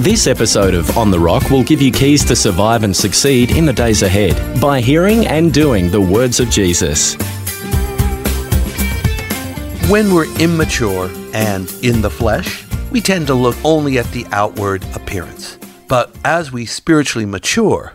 This episode of On the Rock will give you keys to survive and succeed in the days ahead by hearing and doing the words of Jesus. When we're immature and in the flesh, we tend to look only at the outward appearance. But as we spiritually mature,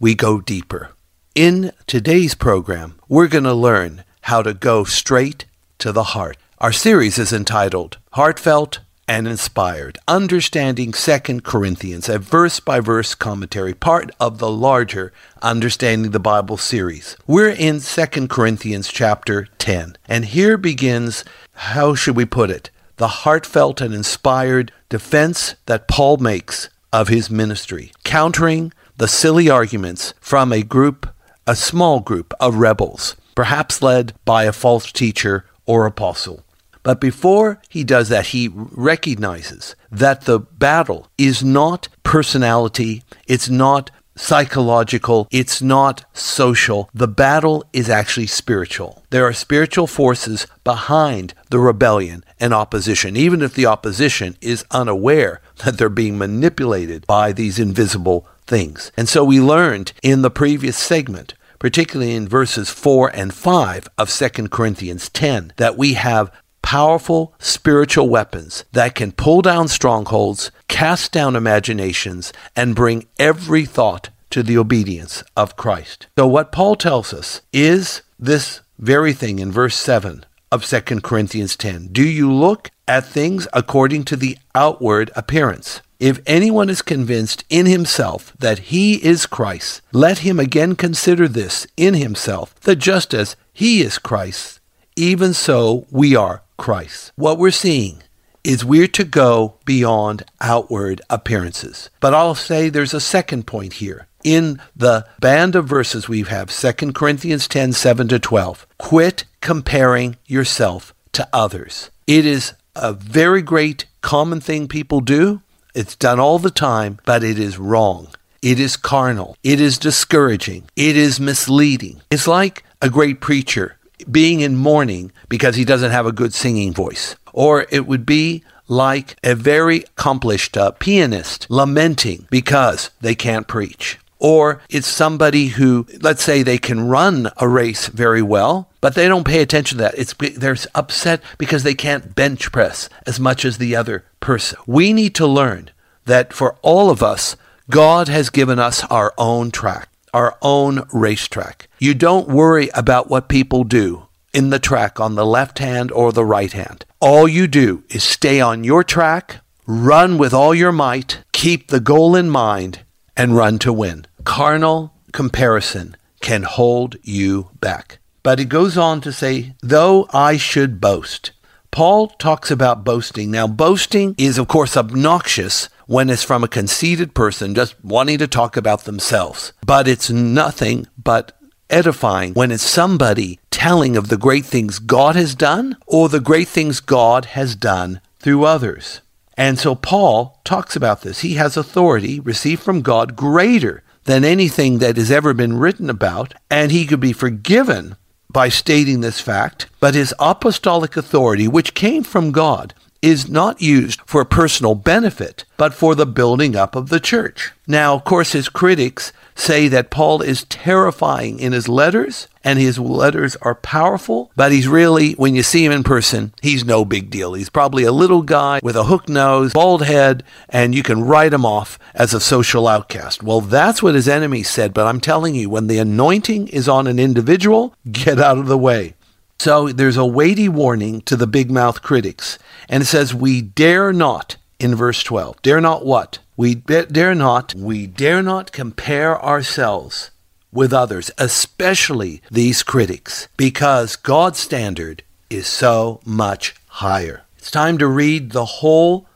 we go deeper. In today's program, we're going to learn how to go straight to the heart. Our series is entitled Heartfelt and Inspired Understanding 2 Corinthians, a verse by verse commentary, part of the larger Understanding the Bible series. We're in 2 Corinthians chapter 10, and here begins, how should we put it, the heartfelt and inspired defense that Paul makes of his ministry, countering the silly arguments from a group, a small group of rebels, perhaps led by a false teacher or apostle. But before he does that, he recognizes that the battle is not personality, it's not psychological, it's not social. The battle is actually spiritual. There are spiritual forces behind the rebellion and opposition, even if the opposition is unaware that they're being manipulated by these invisible things. And so we learned in the previous segment particularly in verses 4 and 5 of 2 Corinthians 10, that we have powerful spiritual weapons that can pull down strongholds, cast down imaginations, and bring every thought to the obedience of Christ. So, what Paul tells us is this very thing in verse 7 of 2 Corinthians 10. Do you look at things according to the outward appearance? If anyone is convinced in himself that he is Christ, let him again consider this in himself, that just as he is Christ, even so we are Christ. What we're seeing is we're to go beyond outward appearances. But I'll say there's a second point here. In the band of verses we have 2 Corinthians 10 7 to 12. Quit comparing yourself to others. It is a very great common thing people do. It's done all the time, but it is wrong. It is carnal. It is discouraging. It is misleading. It's like a great preacher being in mourning because he doesn't have a good singing voice. Or it would be like a very accomplished uh, pianist lamenting because they can't preach. Or it's somebody who, let's say, they can run a race very well, but they don't pay attention to that. It's they're upset because they can't bench press as much as the other person. We need to learn that for all of us, God has given us our own track our own racetrack. You don't worry about what people do in the track on the left hand or the right hand. All you do is stay on your track, run with all your might, keep the goal in mind, and run to win. Carnal comparison can hold you back. But it goes on to say, though I should boast. Paul talks about boasting. Now, boasting is, of course, obnoxious when it's from a conceited person just wanting to talk about themselves. But it's nothing but edifying when it's somebody telling of the great things God has done or the great things God has done through others. And so Paul talks about this. He has authority received from God greater than anything that has ever been written about, and he could be forgiven by stating this fact. But his apostolic authority, which came from God, is not used for personal benefit, but for the building up of the church. Now, of course, his critics say that Paul is terrifying in his letters and his letters are powerful, but he's really, when you see him in person, he's no big deal. He's probably a little guy with a hook nose, bald head, and you can write him off as a social outcast. Well, that's what his enemies said, but I'm telling you, when the anointing is on an individual, get out of the way. So there's a weighty warning to the big mouth critics. And it says, We dare not, in verse 12, dare not what? We dare not, we dare not compare ourselves with others, especially these critics, because God's standard is so much higher. It's time to read the whole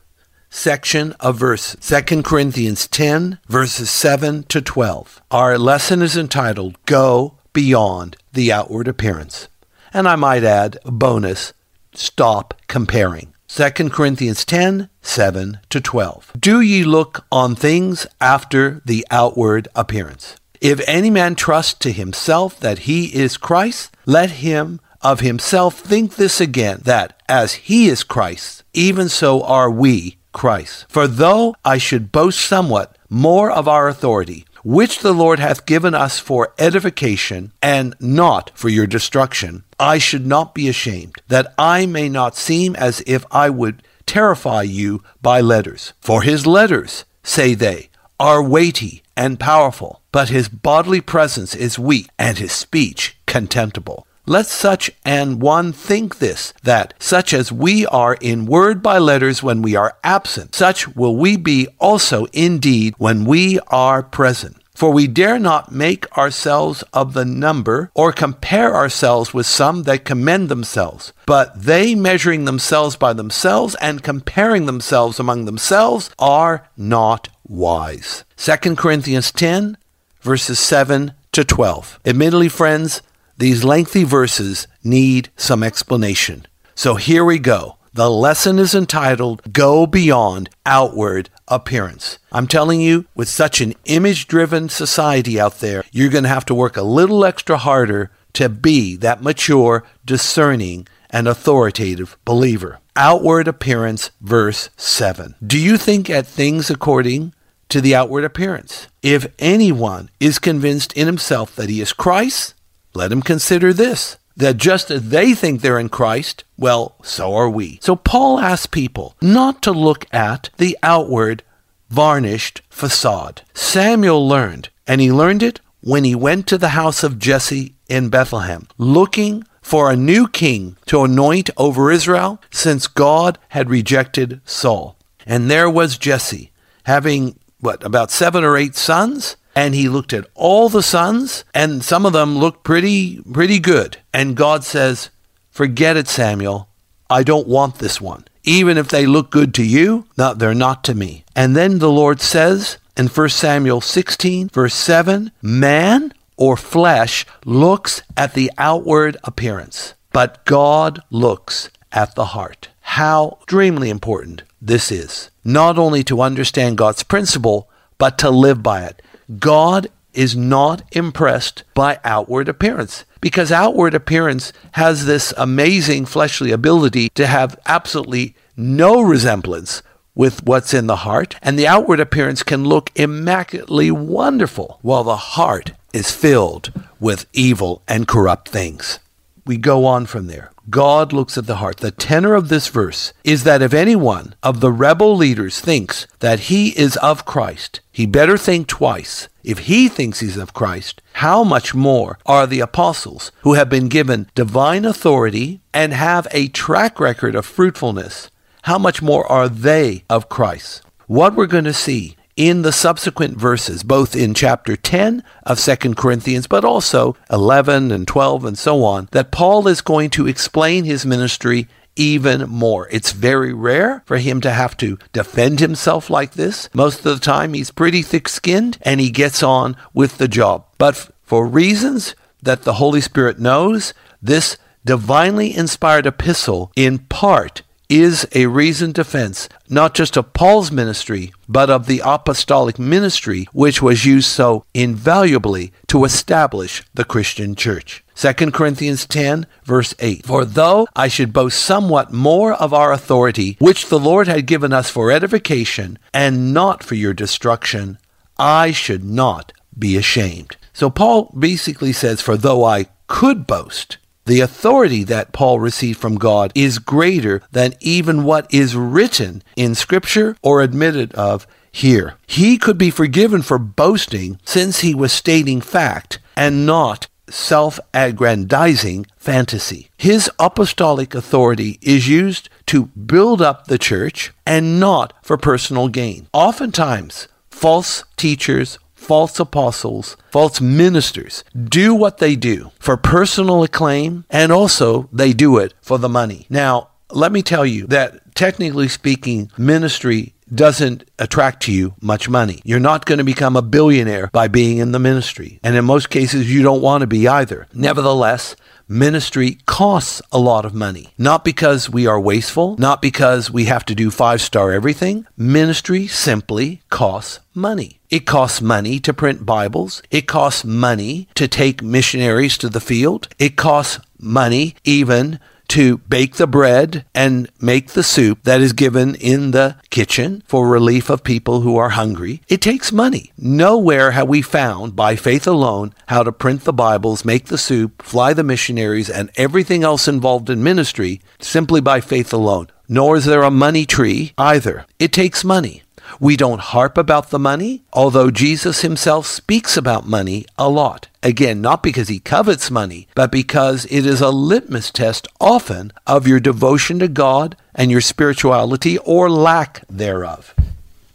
section of verse 2 Corinthians 10 verses 7 to 12. Our lesson is entitled Go Beyond the Outward Appearance. And I might add, bonus, stop comparing. 2 Corinthians 10, 7 to 12. Do ye look on things after the outward appearance? If any man trust to himself that he is Christ, let him of himself think this again, that as he is Christ, even so are we Christ. For though I should boast somewhat more of our authority, which the Lord hath given us for edification and not for your destruction, I should not be ashamed, that I may not seem as if I would terrify you by letters. For his letters, say they, are weighty and powerful, but his bodily presence is weak and his speech contemptible. Let such an one think this, that such as we are in word by letters when we are absent, such will we be also indeed when we are present. For we dare not make ourselves of the number, or compare ourselves with some that commend themselves. But they measuring themselves by themselves and comparing themselves among themselves are not wise. 2 Corinthians 10, verses 7 to 12. Admittedly, friends, these lengthy verses need some explanation. So here we go. The lesson is entitled Go Beyond Outward Appearance. I'm telling you, with such an image driven society out there, you're going to have to work a little extra harder to be that mature, discerning, and authoritative believer. Outward appearance, verse 7. Do you think at things according to the outward appearance? If anyone is convinced in himself that he is Christ, let him consider this that just as they think they're in Christ, well, so are we. So Paul asks people not to look at the outward, varnished facade. Samuel learned, and he learned it when he went to the house of Jesse in Bethlehem, looking for a new king to anoint over Israel since God had rejected Saul. And there was Jesse, having, what, about seven or eight sons? And he looked at all the sons and some of them looked pretty pretty good. And god says forget it samuel. I don't want this one. Even if they look good to you no, they're not to me. And then the lord says in 1 samuel 16 verse 7 man or flesh looks at the outward appearance but god looks at the heart. How extremely important this is not only to understand god's principle but to live by it God is not impressed by outward appearance because outward appearance has this amazing fleshly ability to have absolutely no resemblance with what's in the heart, and the outward appearance can look immaculately wonderful while the heart is filled with evil and corrupt things. We go on from there. God looks at the heart. The tenor of this verse is that if any one of the rebel leaders thinks that he is of Christ, he better think twice. If he thinks he's of Christ, how much more are the apostles who have been given divine authority and have a track record of fruitfulness? How much more are they of Christ? What we're going to see in the subsequent verses, both in chapter 10 of 2 Corinthians, but also 11 and 12 and so on, that Paul is going to explain his ministry even more. It's very rare for him to have to defend himself like this. Most of the time, he's pretty thick skinned and he gets on with the job. But for reasons that the Holy Spirit knows, this divinely inspired epistle in part is a reasoned defense not just of Paul's ministry, but of the apostolic ministry which was used so invaluably to establish the Christian church. 2 Corinthians 10, verse 8. For though I should boast somewhat more of our authority, which the Lord had given us for edification, and not for your destruction, I should not be ashamed. So Paul basically says, For though I could boast, the authority that Paul received from God is greater than even what is written in Scripture or admitted of here. He could be forgiven for boasting since he was stating fact and not self aggrandizing fantasy. His apostolic authority is used to build up the church and not for personal gain. Oftentimes, false teachers, false apostles, false ministers do what they do for personal acclaim and also they do it for the money. Now, let me tell you that technically speaking, ministry doesn't attract to you much money. You're not going to become a billionaire by being in the ministry. And in most cases, you don't want to be either. Nevertheless, ministry costs a lot of money. Not because we are wasteful, not because we have to do five star everything. Ministry simply costs money. It costs money to print Bibles. It costs money to take missionaries to the field. It costs money even to bake the bread and make the soup that is given in the kitchen for relief of people who are hungry. It takes money. Nowhere have we found, by faith alone, how to print the Bibles, make the soup, fly the missionaries, and everything else involved in ministry simply by faith alone. Nor is there a money tree either. It takes money. We don't harp about the money, although Jesus himself speaks about money a lot. Again, not because he covets money, but because it is a litmus test often of your devotion to God and your spirituality or lack thereof.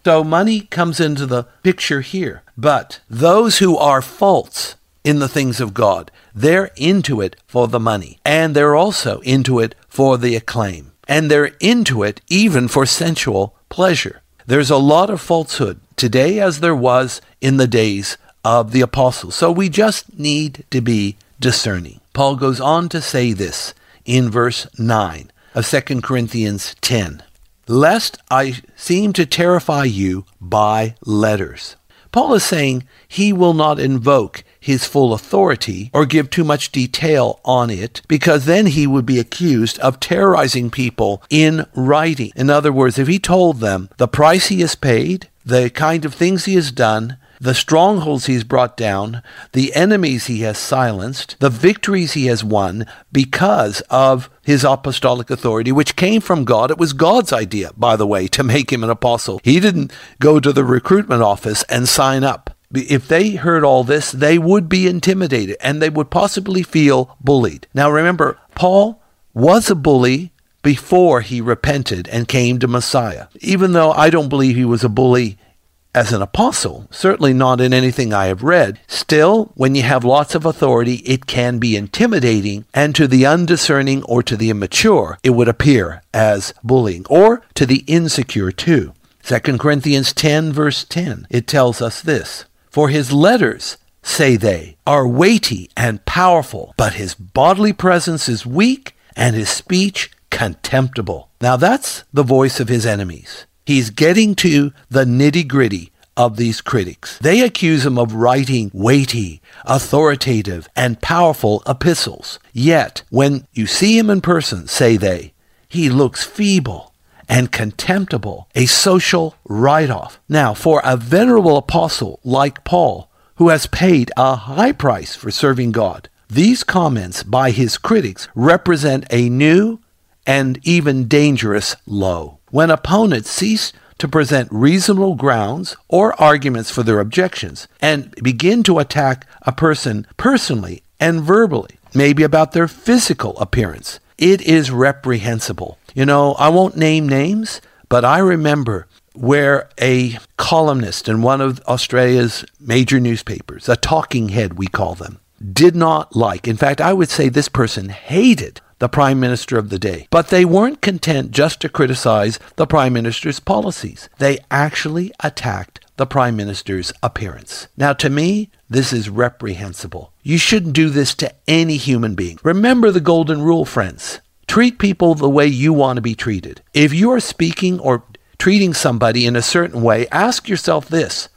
So money comes into the picture here. But those who are false in the things of God, they're into it for the money. And they're also into it for the acclaim. And they're into it even for sensual pleasure. There's a lot of falsehood today as there was in the days of the apostles. So we just need to be discerning. Paul goes on to say this in verse 9 of 2 Corinthians 10 Lest I seem to terrify you by letters. Paul is saying he will not invoke his full authority or give too much detail on it because then he would be accused of terrorizing people in writing. In other words, if he told them the price he has paid, the kind of things he has done, the strongholds he's brought down, the enemies he has silenced, the victories he has won because of his apostolic authority, which came from God. It was God's idea, by the way, to make him an apostle. He didn't go to the recruitment office and sign up. If they heard all this, they would be intimidated and they would possibly feel bullied. Now remember, Paul was a bully before he repented and came to Messiah. Even though I don't believe he was a bully as an apostle, certainly not in anything I have read. Still, when you have lots of authority, it can be intimidating, and to the undiscerning or to the immature, it would appear as bullying, or to the insecure too. 2 Corinthians 10, verse 10, it tells us this For his letters, say they, are weighty and powerful, but his bodily presence is weak and his speech contemptible. Now that's the voice of his enemies. He's getting to the nitty gritty of these critics. They accuse him of writing weighty, authoritative, and powerful epistles. Yet, when you see him in person, say they, he looks feeble and contemptible, a social write off. Now, for a venerable apostle like Paul, who has paid a high price for serving God, these comments by his critics represent a new and even dangerous low when opponents cease to present reasonable grounds or arguments for their objections and begin to attack a person personally and verbally, maybe about their physical appearance. It is reprehensible. You know, I won't name names, but I remember where a columnist in one of Australia's major newspapers, a talking head we call them, did not like, in fact, I would say this person hated the prime minister of the day. But they weren't content just to criticize the prime minister's policies. They actually attacked the prime minister's appearance. Now, to me, this is reprehensible. You shouldn't do this to any human being. Remember the golden rule, friends. Treat people the way you want to be treated. If you are speaking or treating somebody in a certain way, ask yourself this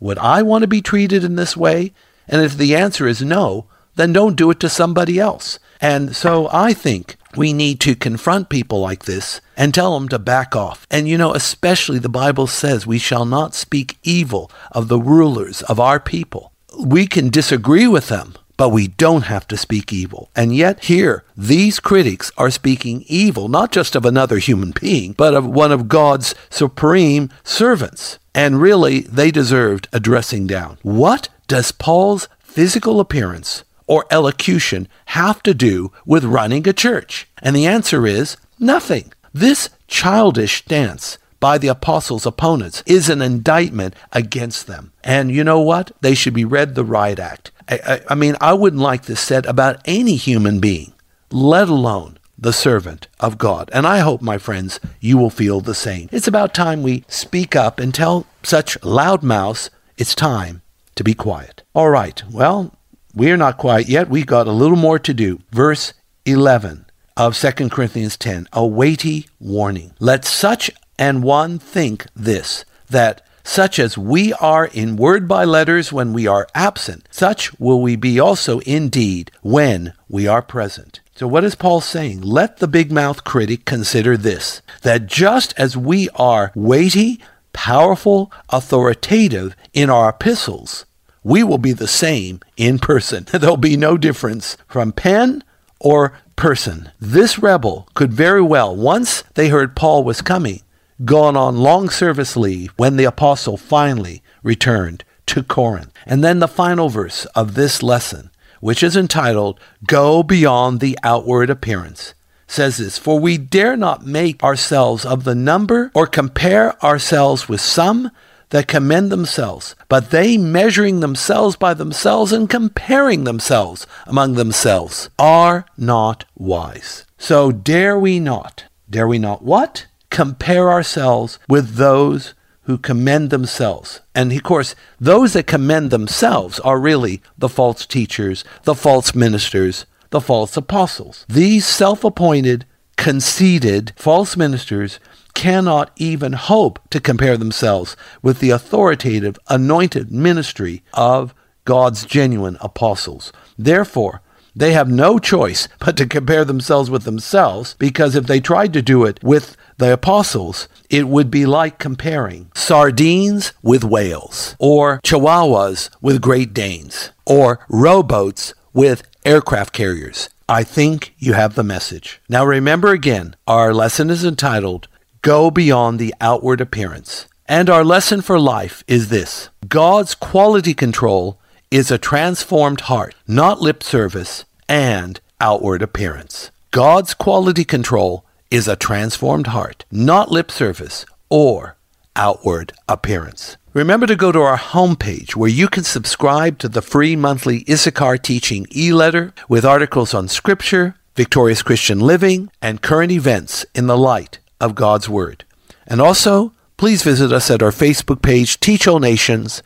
Would I want to be treated in this way? And if the answer is no, then don't do it to somebody else. And so I think we need to confront people like this and tell them to back off. And you know, especially the Bible says we shall not speak evil of the rulers of our people. We can disagree with them, but we don't have to speak evil. And yet, here, these critics are speaking evil, not just of another human being, but of one of God's supreme servants. And really, they deserved a dressing down. What does Paul's physical appearance or elocution have to do with running a church? And the answer is nothing. This childish stance by the apostles' opponents is an indictment against them. And you know what? They should be read the riot act. I, I, I mean, I wouldn't like this said about any human being, let alone the servant of God. And I hope, my friends, you will feel the same. It's about time we speak up and tell such loud mouths it's time to be quiet. All right, well, we are not quiet yet. We got a little more to do. Verse 11 of 2 Corinthians 10, a weighty warning. Let such an one think this, that such as we are in word by letters when we are absent, such will we be also in deed when we are present. So, what is Paul saying? Let the big mouth critic consider this that just as we are weighty, powerful, authoritative in our epistles, we will be the same in person. There'll be no difference from pen or person. This rebel could very well, once they heard Paul was coming, gone on long service leave when the apostle finally returned to Corinth. And then the final verse of this lesson, which is entitled, Go Beyond the Outward Appearance, says this For we dare not make ourselves of the number or compare ourselves with some that commend themselves, but they measuring themselves by themselves and comparing themselves among themselves are not wise. So dare we not, dare we not what? compare ourselves with those who commend themselves. And of course, those that commend themselves are really the false teachers, the false ministers, the false apostles. These self appointed, conceited false ministers cannot even hope to compare themselves with the authoritative, anointed ministry of God's genuine apostles. Therefore, they have no choice but to compare themselves with themselves because if they tried to do it with the apostles, it would be like comparing sardines with whales, or chihuahuas with Great Danes, or rowboats with aircraft carriers. I think you have the message. Now remember again, our lesson is entitled Go Beyond the Outward Appearance. And our lesson for life is this God's quality control is a transformed heart, not lip service and outward appearance. God's quality control is a transformed heart, not lip service or outward appearance. Remember to go to our homepage where you can subscribe to the free monthly Issachar Teaching e letter with articles on Scripture, victorious Christian living, and current events in the light of God's Word. And also, please visit us at our Facebook page, Teach All Nations,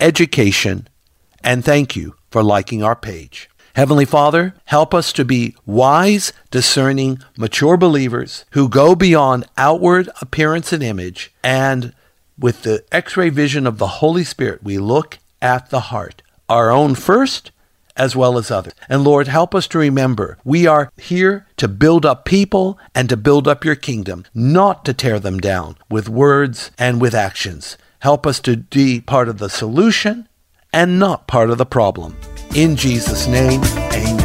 Education, and thank you for liking our page. Heavenly Father, help us to be wise, discerning, mature believers who go beyond outward appearance and image. And with the x ray vision of the Holy Spirit, we look at the heart, our own first, as well as others. And Lord, help us to remember we are here to build up people and to build up your kingdom, not to tear them down with words and with actions. Help us to be part of the solution and not part of the problem. In Jesus' name, amen.